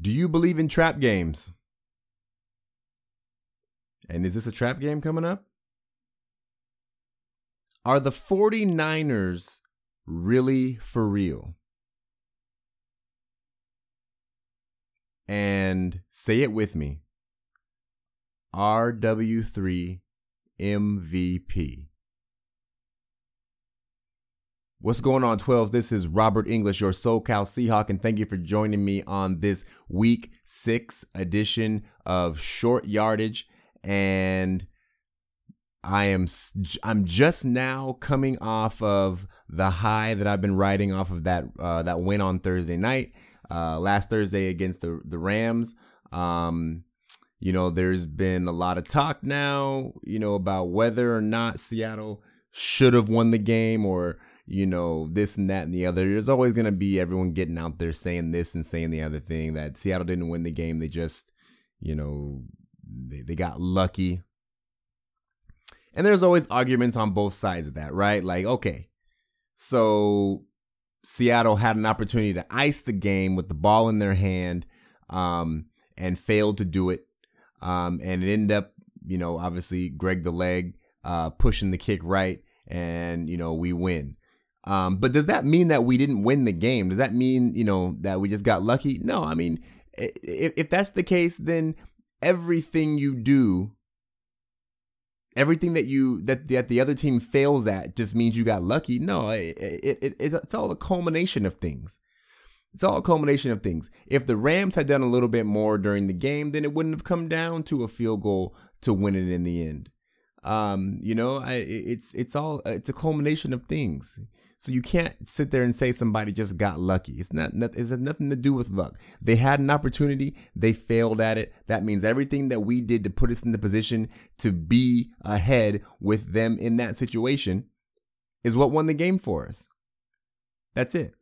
Do you believe in trap games? And is this a trap game coming up? Are the 49ers really for real? And say it with me RW3 MVP. What's going on, 12s? This is Robert English, your SoCal Seahawk, and thank you for joining me on this week six edition of Short Yardage. And I am I'm just now coming off of the high that I've been riding off of that uh, that win on Thursday night, uh, last Thursday against the the Rams. Um, you know, there's been a lot of talk now, you know, about whether or not Seattle should have won the game or you know, this and that and the other. There's always going to be everyone getting out there saying this and saying the other thing that Seattle didn't win the game. They just, you know, they, they got lucky. And there's always arguments on both sides of that, right? Like, okay, so Seattle had an opportunity to ice the game with the ball in their hand um, and failed to do it. Um, and it ended up, you know, obviously Greg the leg uh, pushing the kick right, and, you know, we win. Um, but does that mean that we didn't win the game? Does that mean you know that we just got lucky? No, I mean, if, if that's the case, then everything you do, everything that you that that the other team fails at, just means you got lucky. No, it, it, it it's all a culmination of things. It's all a culmination of things. If the Rams had done a little bit more during the game, then it wouldn't have come down to a field goal to win it in the end. Um, you know, I, it's it's all it's a culmination of things. So you can't sit there and say somebody just got lucky. It's not, it has nothing to do with luck. They had an opportunity, they failed at it. That means everything that we did to put us in the position to be ahead with them in that situation is what won the game for us. That's it.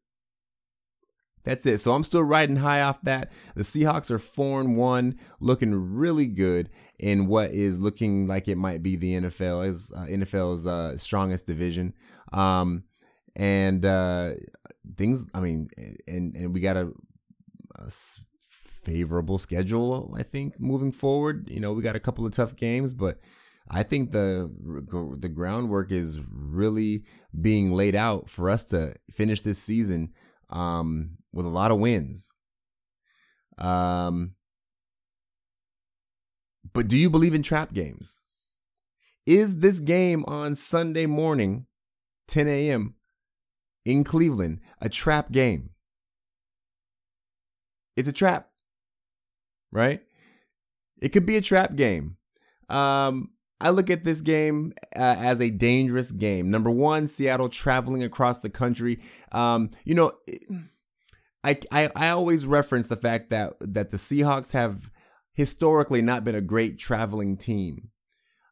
That's it. So I'm still riding high off that. The Seahawks are 4 and 1, looking really good in what is looking like it might be the NFL uh, NFL's uh, strongest division. Um, and uh, things. I mean, and and we got a, a, favorable schedule. I think moving forward, you know, we got a couple of tough games, but I think the the groundwork is really being laid out for us to finish this season um, with a lot of wins. Um, but do you believe in trap games? Is this game on Sunday morning, 10 a.m., in Cleveland, a trap game. It's a trap, right? It could be a trap game. Um, I look at this game uh, as a dangerous game. Number one, Seattle traveling across the country. Um, you know, I, I I always reference the fact that that the Seahawks have historically not been a great traveling team.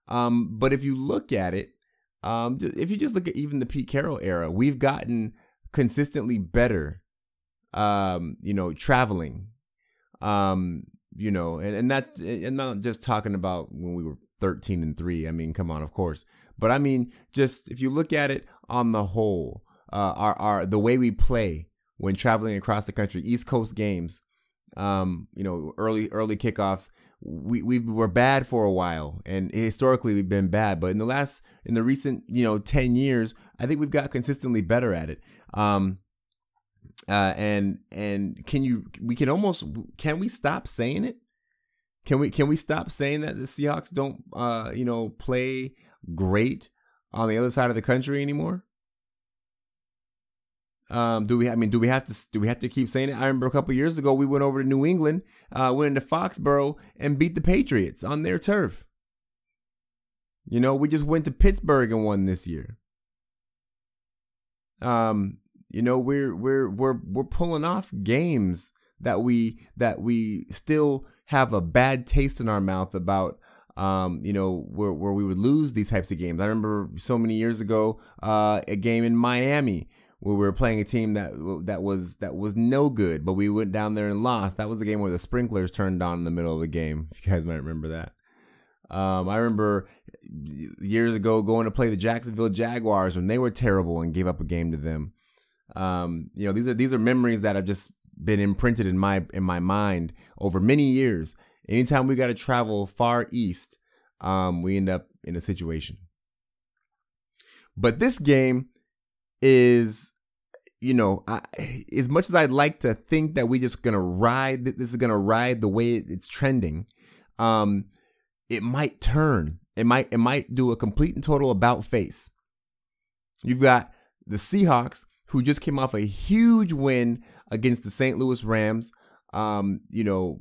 Um, but if you look at it, um, if you just look at even the Pete Carroll era, we've gotten consistently better. Um, you know, traveling. Um, you know, and and that and not just talking about when we were 13 and 3. I mean, come on, of course. But I mean, just if you look at it on the whole, uh, our our the way we play when traveling across the country, East Coast games, um, you know, early early kickoffs, we we were bad for a while, and historically we've been bad. But in the last, in the recent, you know, ten years, I think we've got consistently better at it. Um, uh, and and can you? We can almost can we stop saying it? Can we can we stop saying that the Seahawks don't, uh, you know, play great on the other side of the country anymore? Um, do we? I mean, do we have to? Do we have to keep saying it? I remember a couple years ago we went over to New England, uh, went into Foxborough and beat the Patriots on their turf. You know, we just went to Pittsburgh and won this year. Um, you know, we're we're we're we're pulling off games that we that we still have a bad taste in our mouth about um, you know, where, where we would lose these types of games. I remember so many years ago, uh, a game in Miami we were playing a team that that was that was no good, but we went down there and lost. That was the game where the sprinklers turned on in the middle of the game. If you guys might remember that. Um, I remember years ago going to play the Jacksonville Jaguars when they were terrible and gave up a game to them. Um, you know, these are these are memories that have just been imprinted in my in my mind over many years. Anytime we got to travel far east, um, we end up in a situation. But this game is, you know, I, as much as I'd like to think that we're just gonna ride, this is gonna ride the way it's trending. Um, it might turn. It might it might do a complete and total about face. You've got the Seahawks who just came off a huge win against the St. Louis Rams. Um, you know,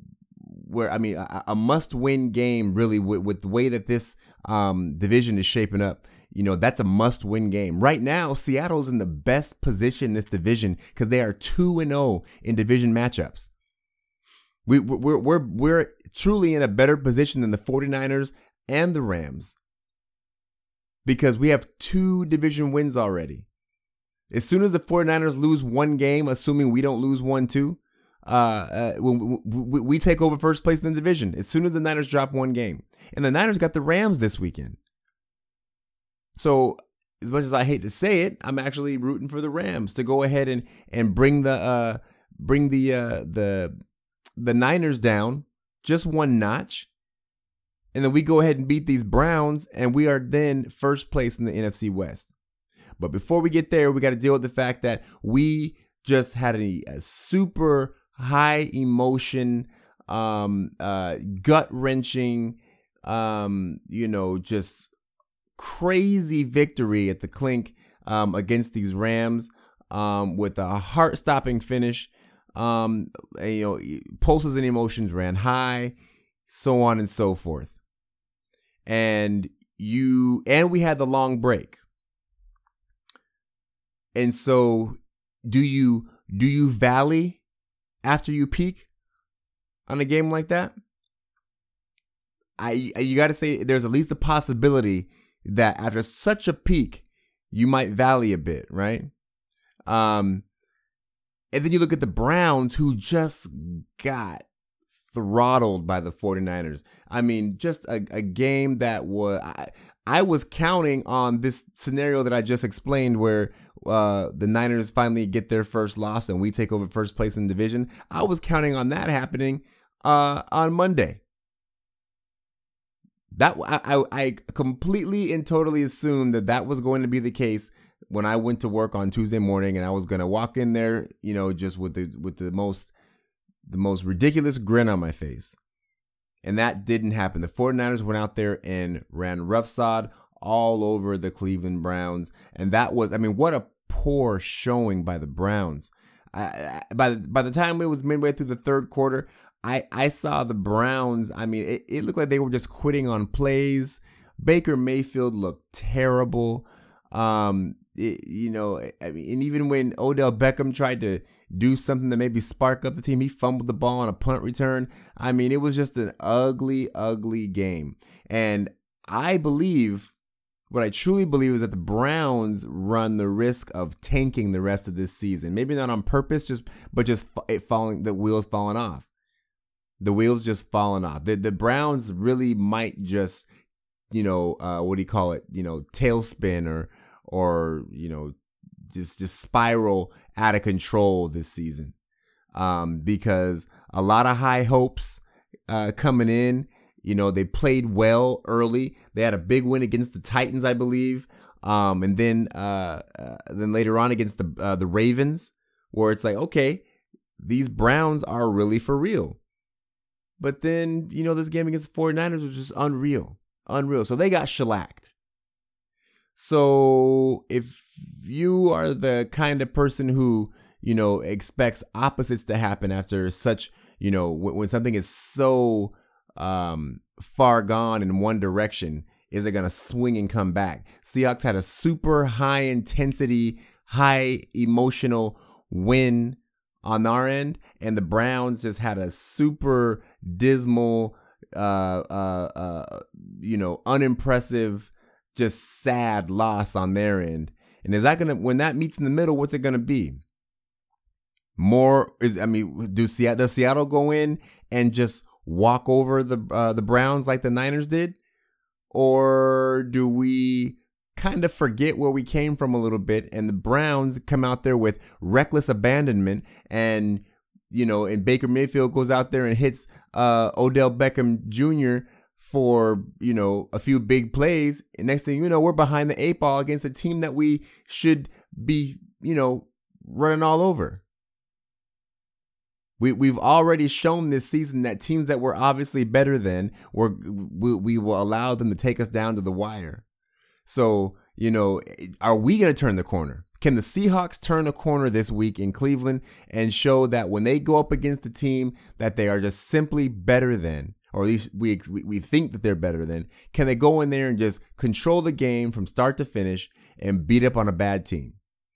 where I mean, a, a must-win game really with, with, the way that this um, division is shaping up. You know, that's a must-win game. Right now, Seattle's in the best position in this division because they are two and zero oh in division matchups. We, we're, we're, we're truly in a better position than the 49ers and the Rams because we have two division wins already. As soon as the 49ers lose one game, assuming we don't lose one too, uh, uh, when we, we take over first place in the division, as soon as the Niners drop one game. And the Niners got the Rams this weekend. So, as much as I hate to say it, I'm actually rooting for the Rams to go ahead and and bring the uh bring the uh the the Niners down just one notch. And then we go ahead and beat these Browns and we are then first place in the NFC West. But before we get there, we got to deal with the fact that we just had a, a super high emotion, um, uh, gut wrenching, um, you know, just crazy victory at the clink um, against these Rams um, with a heart stopping finish. Um, you know, pulses and emotions ran high, so on and so forth. And you, and we had the long break. And so do you do you valley after you peak on a game like that? I you got to say there's at least a possibility that after such a peak you might valley a bit, right? Um and then you look at the Browns who just got throttled by the 49ers. I mean, just a, a game that was I, I was counting on this scenario that I just explained where uh, the Niners finally get their first loss and we take over first place in the division. I was counting on that happening uh, on Monday. That I, I completely and totally assumed that that was going to be the case when I went to work on Tuesday morning, and I was gonna walk in there, you know, just with the with the most the most ridiculous grin on my face. And that didn't happen. The 49ers went out there and ran roughshod all over the Cleveland Browns. And that was, I mean, what a poor showing by the Browns. I, I, by the by the time it was midway through the third quarter, I I saw the Browns. I mean, it, it looked like they were just quitting on plays. Baker Mayfield looked terrible. Um, it, you know, I mean, and even when Odell Beckham tried to do something to maybe spark up the team, he fumbled the ball on a punt return. I mean, it was just an ugly, ugly game. And I believe what I truly believe is that the Browns run the risk of tanking the rest of this season. Maybe not on purpose, just but just it falling the wheels falling off. The wheels just falling off. The the Browns really might just, you know, uh, what do you call it? You know, tailspin or or you know, just just spiral out of control this season. Um, because a lot of high hopes uh, coming in you know, they played well early. They had a big win against the Titans, I believe. Um, and then uh, uh, then later on against the uh, the Ravens, where it's like, okay, these Browns are really for real. But then, you know, this game against the 49ers was just unreal. Unreal. So they got shellacked. So if you are the kind of person who, you know, expects opposites to happen after such, you know, when, when something is so um, far gone in one direction? Is it going to swing and come back? Seahawks had a super high intensity, high emotional win on our end, and the Browns just had a super dismal, uh, uh, uh, you know, unimpressive, just sad loss on their end. And is that gonna when that meets in the middle? What's it gonna be? More is I mean, do Seattle does Seattle go in and just walk over the uh, the Browns like the Niners did, or do we kind of forget where we came from a little bit and the Browns come out there with reckless abandonment and you know, and Baker Mayfield goes out there and hits uh, Odell Beckham Jr. for you know a few big plays. And next thing you know, we're behind the eight ball against a team that we should be, you know, running all over. We we've already shown this season that teams that were obviously better than we we, we will allow them to take us down to the wire. So you know, are we going to turn the corner? Can the Seahawks turn a corner this week in Cleveland and show that when they go up against a team that they are just simply better than, or at least we we think that they're better than, can they go in there and just control the game from start to finish and beat up on a bad team?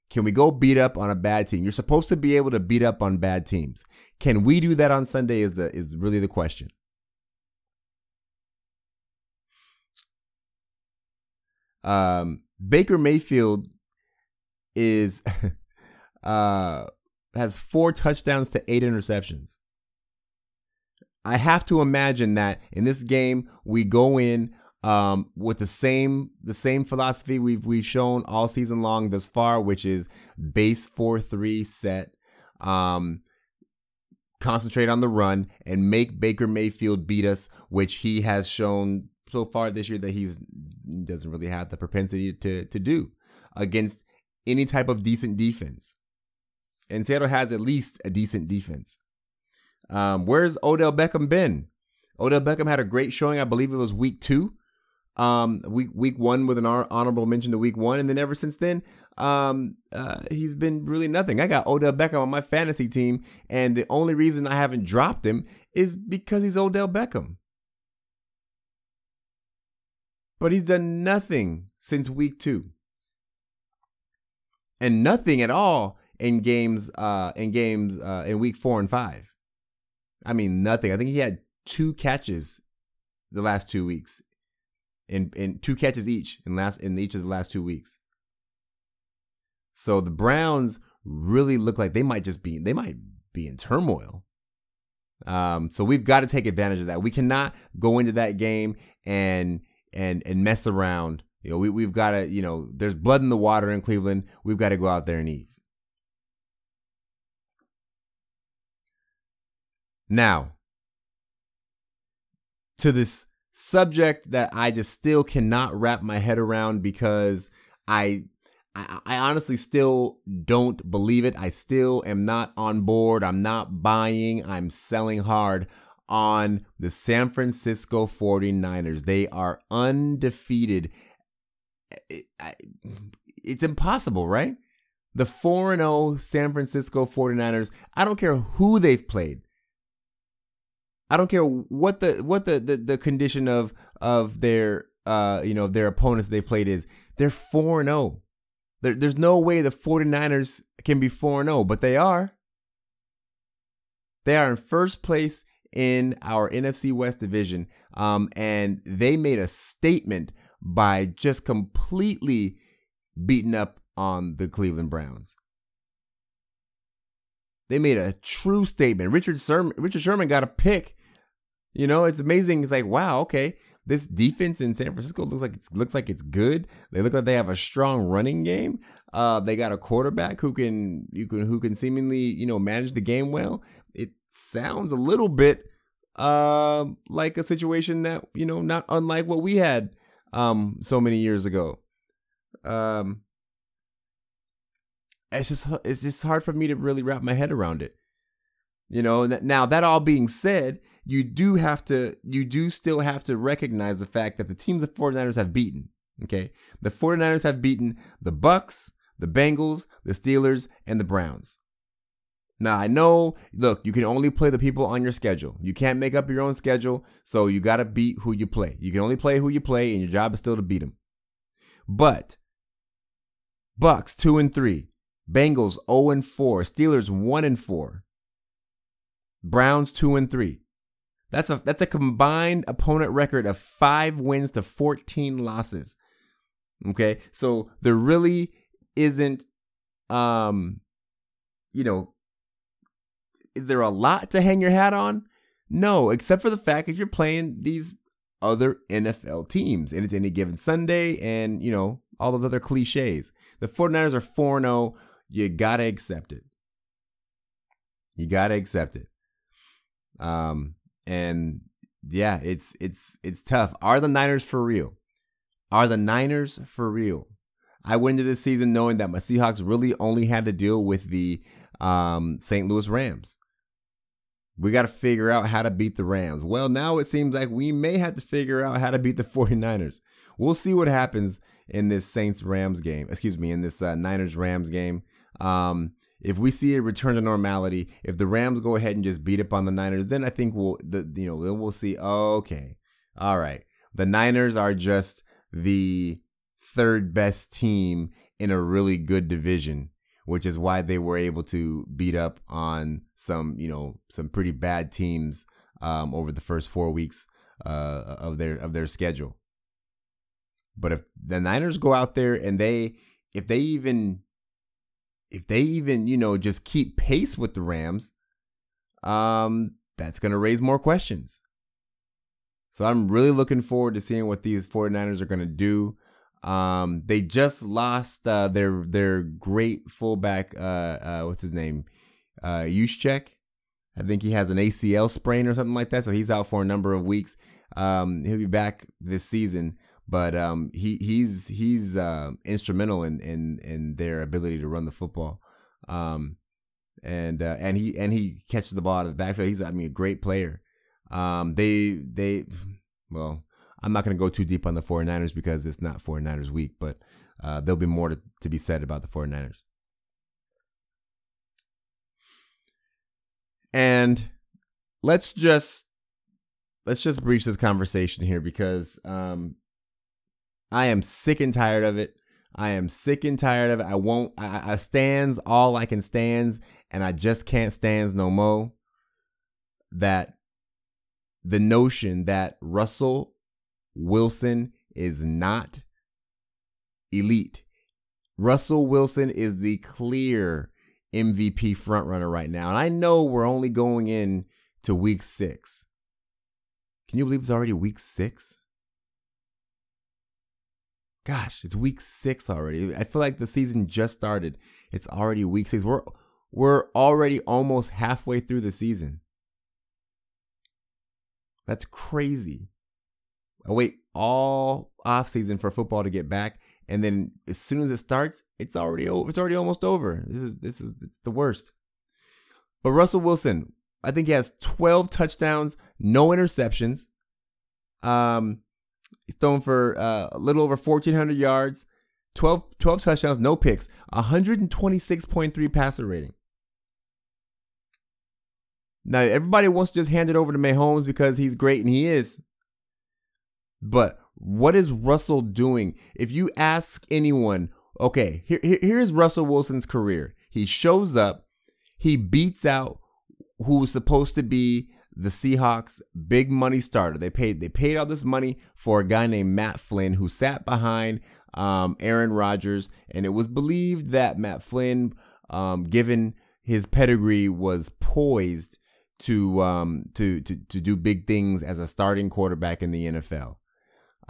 Can we go beat up on a bad team? You're supposed to be able to beat up on bad teams. Can we do that on Sunday is the is really the question. Um, Baker Mayfield is uh has four touchdowns to eight interceptions. I have to imagine that in this game we go in um, with the same the same philosophy we've we've shown all season long thus far, which is base four three set. Um, concentrate on the run and make Baker Mayfield beat us, which he has shown so far this year that he's doesn't really have the propensity to to do against any type of decent defense. And Seattle has at least a decent defense. Um, where's Odell Beckham been? Odell Beckham had a great showing. I believe it was week two. Um, week week one with an honorable mention to week one, and then ever since then, um, uh, he's been really nothing. I got Odell Beckham on my fantasy team, and the only reason I haven't dropped him is because he's Odell Beckham. But he's done nothing since week two and nothing at all in games uh in games uh in week 4 and 5. I mean nothing. I think he had two catches the last 2 weeks. In in two catches each in last in each of the last 2 weeks. So the Browns really look like they might just be they might be in turmoil. Um, so we've got to take advantage of that. We cannot go into that game and and and mess around you know, we, we've got to, you know, there's blood in the water in Cleveland. We've got to go out there and eat. Now, to this subject that I just still cannot wrap my head around because I, I, I honestly still don't believe it. I still am not on board. I'm not buying. I'm selling hard on the San Francisco 49ers. They are undefeated it, it's impossible, right? The 4 0 San Francisco 49ers, I don't care who they've played. I don't care what the what the the, the condition of of their uh you know their opponents they've played is. They're 4 0. There, there's no way the 49ers can be 4 0, but they are. They are in first place in our NFC West division. Um, and they made a statement by just completely beating up on the Cleveland Browns. They made a true statement. Richard Sherman, Richard Sherman got a pick. You know, it's amazing. It's like, wow, okay, this defense in San Francisco looks like it looks like it's good. They look like they have a strong running game. Uh, they got a quarterback who can you can who can seemingly you know manage the game well. It sounds a little bit uh, like a situation that you know not unlike what we had um so many years ago. Um it's just it's just hard for me to really wrap my head around it. You know, now that all being said, you do have to you do still have to recognize the fact that the teams the 49ers have beaten, okay? The 49ers have beaten the Bucks, the Bengals, the Steelers, and the Browns. Now I know, look, you can only play the people on your schedule. You can't make up your own schedule, so you got to beat who you play. You can only play who you play, and your job is still to beat them. But Bucks two and three, Bengals zero oh and four, Steelers one and four, Browns two and three. That's a that's a combined opponent record of five wins to fourteen losses. Okay, so there really isn't, um, you know, is there a lot to hang your hat on? No, except for the fact that you're playing these other NFL teams and it's any given Sunday and, you know, all those other cliches. The 49ers are 4 0. You got to accept it. You got to accept it. Um, and yeah, it's it's it's tough. Are the Niners for real? Are the Niners for real? I went into this season knowing that my Seahawks really only had to deal with the um, St. Louis Rams. We got to figure out how to beat the Rams. Well, now it seems like we may have to figure out how to beat the 49ers. We'll see what happens in this Saints Rams game. Excuse me, in this uh, Niners Rams game. Um, if we see a return to normality, if the Rams go ahead and just beat up on the Niners, then I think we'll the you know then we'll see. Okay, all right, the Niners are just the third best team in a really good division, which is why they were able to beat up on some you know some pretty bad teams um, over the first four weeks uh, of their of their schedule. But if the Niners go out there and they if they even if they even, you know, just keep pace with the Rams, um, that's going to raise more questions. So I'm really looking forward to seeing what these 49ers are going to do. Um, they just lost uh, their their great fullback, uh, uh, what's his name, uh, Juszczyk. I think he has an ACL sprain or something like that, so he's out for a number of weeks. Um, he'll be back this season, but um, he he's he's uh, instrumental in, in in their ability to run the football, um, and uh, and he and he catches the ball out of the backfield. He's I mean a great player. Um, they they well, I'm not going to go too deep on the 49ers because it's not 49ers week, but uh, there'll be more to, to be said about the 49ers. And let's just let's just breach this conversation here because um, I am sick and tired of it. I am sick and tired of it. I won't. I, I stands all I can stands, and I just can't stands no more. That the notion that Russell Wilson is not elite. Russell Wilson is the clear MVP frontrunner right now, and I know we're only going in to week six. Can you believe it's already week six? gosh, it's week six already. I feel like the season just started. It's already week six. We're we're already almost halfway through the season. That's crazy. I wait all off season for football to get back, and then as soon as it starts, it's already. It's already almost over. This is this is it's the worst. But Russell Wilson, I think he has 12 touchdowns, no interceptions. Um, He's thrown for uh, a little over 1,400 yards, 12, 12 touchdowns, no picks, 126.3 passer rating. Now, everybody wants to just hand it over to Mahomes because he's great, and he is. But what is Russell doing? If you ask anyone, okay, here, here, here's Russell Wilson's career. He shows up, he beats out who's supposed to be the Seahawks big money starter. They paid they paid all this money for a guy named Matt Flynn who sat behind um, Aaron Rodgers, and it was believed that Matt Flynn, um, given his pedigree, was poised to um, to to to do big things as a starting quarterback in the NFL.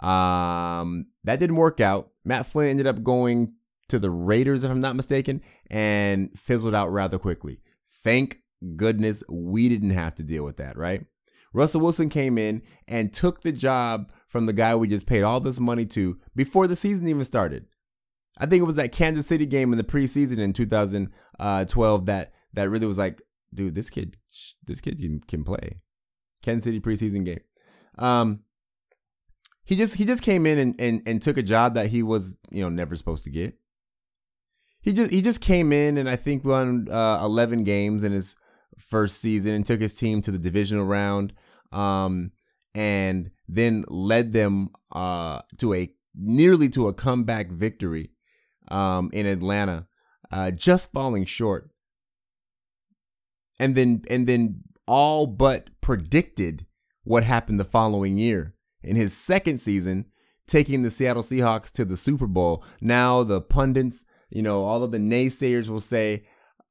Um, that didn't work out. Matt Flynn ended up going to the Raiders, if I'm not mistaken, and fizzled out rather quickly. Thank goodness we didn't have to deal with that, right? Russell Wilson came in and took the job from the guy we just paid all this money to before the season even started. I think it was that Kansas City game in the preseason in 2012 that that really was like, dude, this kid, this kid can, can play. Kansas City preseason game. Um, he just he just came in and, and and took a job that he was you know never supposed to get. He just he just came in and I think won uh, 11 games in his first season and took his team to the divisional round um, and then led them uh, to a nearly to a comeback victory um, in Atlanta, uh, just falling short. And then and then all but predicted what happened the following year in his second season, taking the Seattle Seahawks to the Super Bowl. Now the pundits, you know, all of the naysayers will say,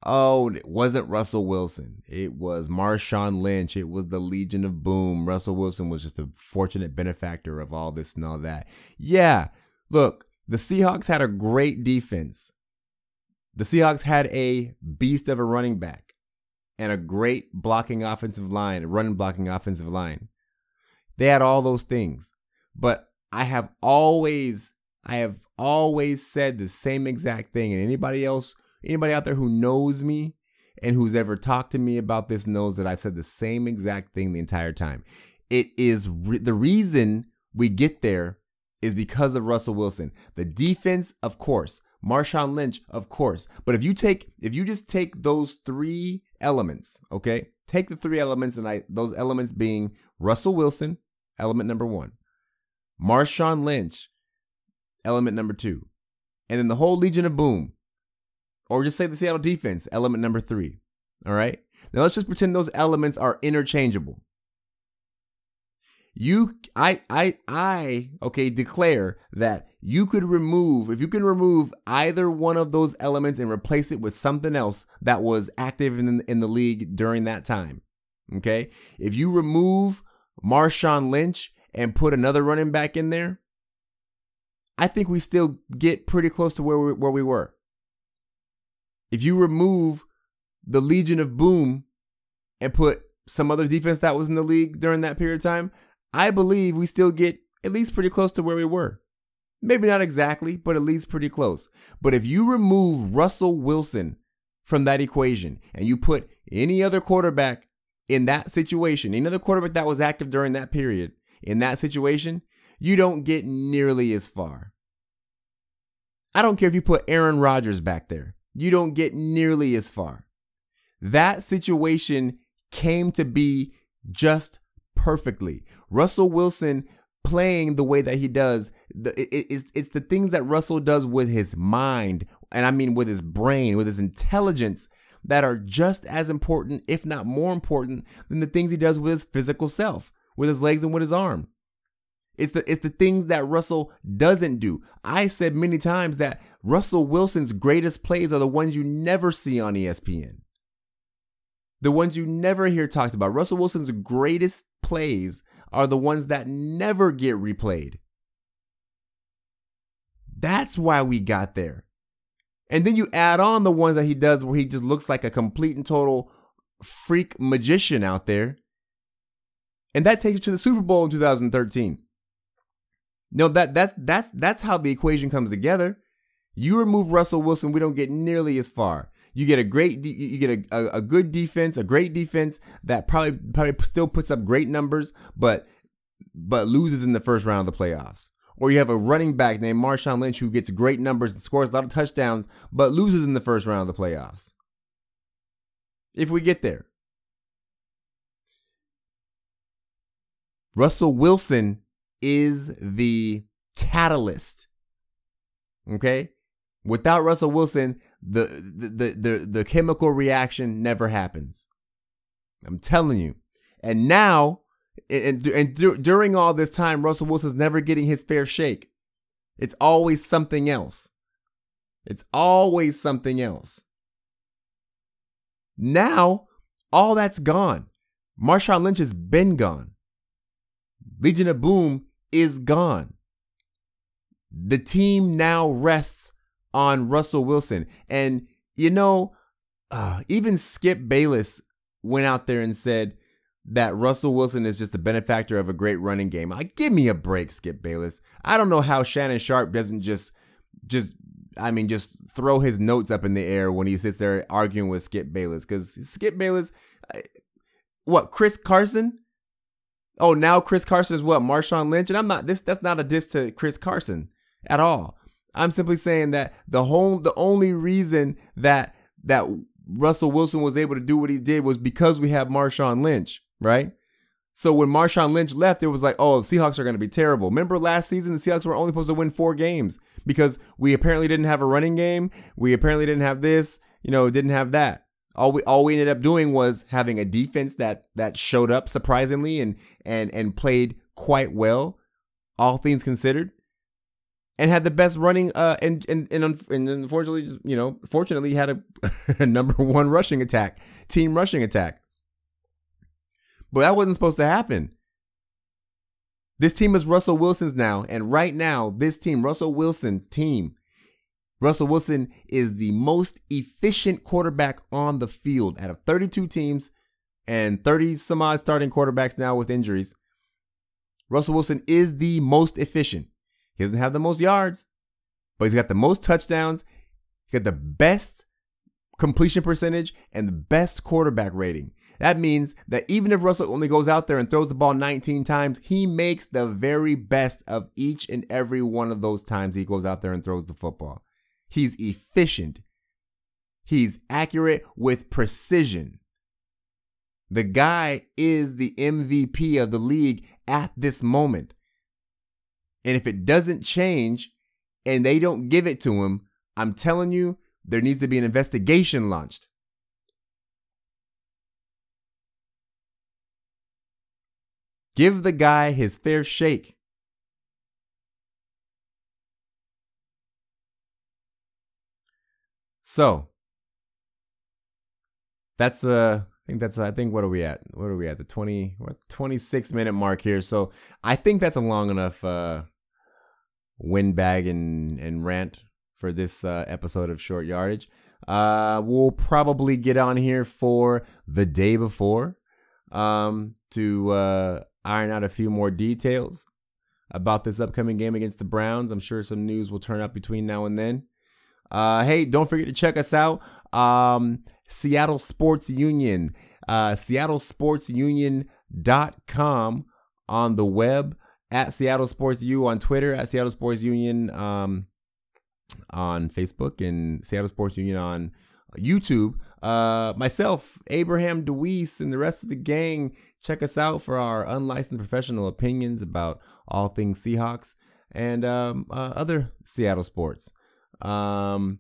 Oh, it wasn't Russell Wilson. It was Marshawn Lynch. It was the Legion of Boom. Russell Wilson was just a fortunate benefactor of all this and all that. Yeah, look, the Seahawks had a great defense. The Seahawks had a beast of a running back. and a great blocking offensive line, run blocking offensive line. They had all those things. But I have always I have always said the same exact thing and anybody else anybody out there who knows me and who's ever talked to me about this knows that I've said the same exact thing the entire time. It is re- the reason we get there is because of Russell Wilson. The defense, of course. Marshawn Lynch, of course. But if you take if you just take those three elements, okay? Take the three elements and I those elements being Russell Wilson, element number 1. Marshawn Lynch, element number 2. And then the whole Legion of Boom, or just say the Seattle defense, element number 3. All right? Now let's just pretend those elements are interchangeable you i i i okay declare that you could remove if you can remove either one of those elements and replace it with something else that was active in in the league during that time okay if you remove Marshawn Lynch and put another running back in there I think we still get pretty close to where we, where we were if you remove the Legion of Boom and put some other defense that was in the league during that period of time I believe we still get at least pretty close to where we were. Maybe not exactly, but at least pretty close. But if you remove Russell Wilson from that equation and you put any other quarterback in that situation, any other quarterback that was active during that period in that situation, you don't get nearly as far. I don't care if you put Aaron Rodgers back there, you don't get nearly as far. That situation came to be just perfectly. Russell Wilson playing the way that he does, it's the things that Russell does with his mind, and I mean with his brain, with his intelligence, that are just as important, if not more important, than the things he does with his physical self, with his legs and with his arm. It's the it's the things that Russell doesn't do. I said many times that Russell Wilson's greatest plays are the ones you never see on ESPN. The ones you never hear talked about. Russell Wilson's greatest plays are the ones that never get replayed. That's why we got there. And then you add on the ones that he does where he just looks like a complete and total freak magician out there. And that takes you to the Super Bowl in 2013. No, that that's that's that's how the equation comes together. You remove Russell Wilson, we don't get nearly as far. You get a great, you get a, a, a, good defense, a great defense that probably probably still puts up great numbers, but but loses in the first round of the playoffs. Or you have a running back named Marshawn Lynch who gets great numbers and scores a lot of touchdowns, but loses in the first round of the playoffs. If we get there. Russell Wilson is the catalyst. Okay? Without Russell Wilson, the, the the the chemical reaction never happens. I'm telling you. And now, and and during all this time, Russell Wilson's never getting his fair shake. It's always something else. It's always something else. Now, all that's gone. Marshawn Lynch has been gone. Legion of Boom is gone. The team now rests on Russell Wilson. And, you know, uh, even Skip Bayless went out there and said that Russell Wilson is just a benefactor of a great running game. Like, give me a break, Skip Bayless. I don't know how Shannon Sharpe doesn't just, just, I mean, just throw his notes up in the air when he sits there arguing with Skip Bayless. Because Skip Bayless, what, Chris Carson? Oh, now Chris Carson is what? Marshawn Lynch? And I'm not, this, that's not a diss to Chris Carson at all. I'm simply saying that the whole the only reason that that Russell Wilson was able to do what he did was because we have Marshawn Lynch, right? So when Marshawn Lynch left, it was like, oh, the Seahawks are going to be terrible. Remember last season, the Seahawks were only supposed to win four games because we apparently didn't have a running game. We apparently didn't have this, you know, didn't have that. All we all we ended up doing was having a defense that that showed up surprisingly and and and played quite well, all things considered and had the best running uh and and and, unfortunately you know fortunately had a, a number one rushing attack team rushing attack but that wasn't supposed to happen this team is Russell Wilson's now and right now this team Russell Wilson's team Russell Wilson is the most efficient quarterback on the field out of 32 teams and 30 some odd starting quarterbacks now with injuries. Russell Wilson is the most efficient. He doesn't have the most yards, but he's got the most touchdowns. He's got the best completion percentage and the best quarterback rating. That means that even if Russell only goes out there and throws the ball 19 times, he makes the very best of each and every one of those times he goes out there and throws the football. He's efficient. He's accurate with precision. The guy is the MVP of the league at this moment. And if it doesn't change and they don't give it to him, I'm telling you, there needs to be an investigation launched. Give the guy his fair shake. So that's uh I think that's I think what are we at? What are we at? The 20 what 26 minute mark here. So I think that's a long enough uh windbag and and rant for this uh, episode of short yardage. Uh we'll probably get on here for the day before um to uh iron out a few more details about this upcoming game against the Browns. I'm sure some news will turn up between now and then. Uh, hey, don't forget to check us out. Um, Seattle Sports Union, uh, seattlesportsunion.com on the web, at Seattle Sports U on Twitter, at Seattle Sports Union um, on Facebook, and Seattle Sports Union on YouTube. Uh, myself, Abraham DeWeese, and the rest of the gang, check us out for our unlicensed professional opinions about all things Seahawks and um, uh, other Seattle sports. Um,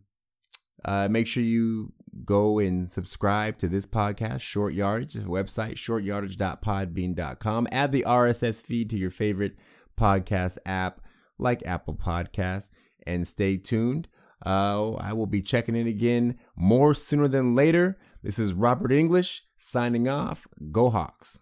uh, make sure you go and subscribe to this podcast, Short Yardage, website, shortyardage.podbean.com. Add the RSS feed to your favorite podcast app like Apple Podcasts and stay tuned. Uh, I will be checking in again more sooner than later. This is Robert English signing off. Go Hawks.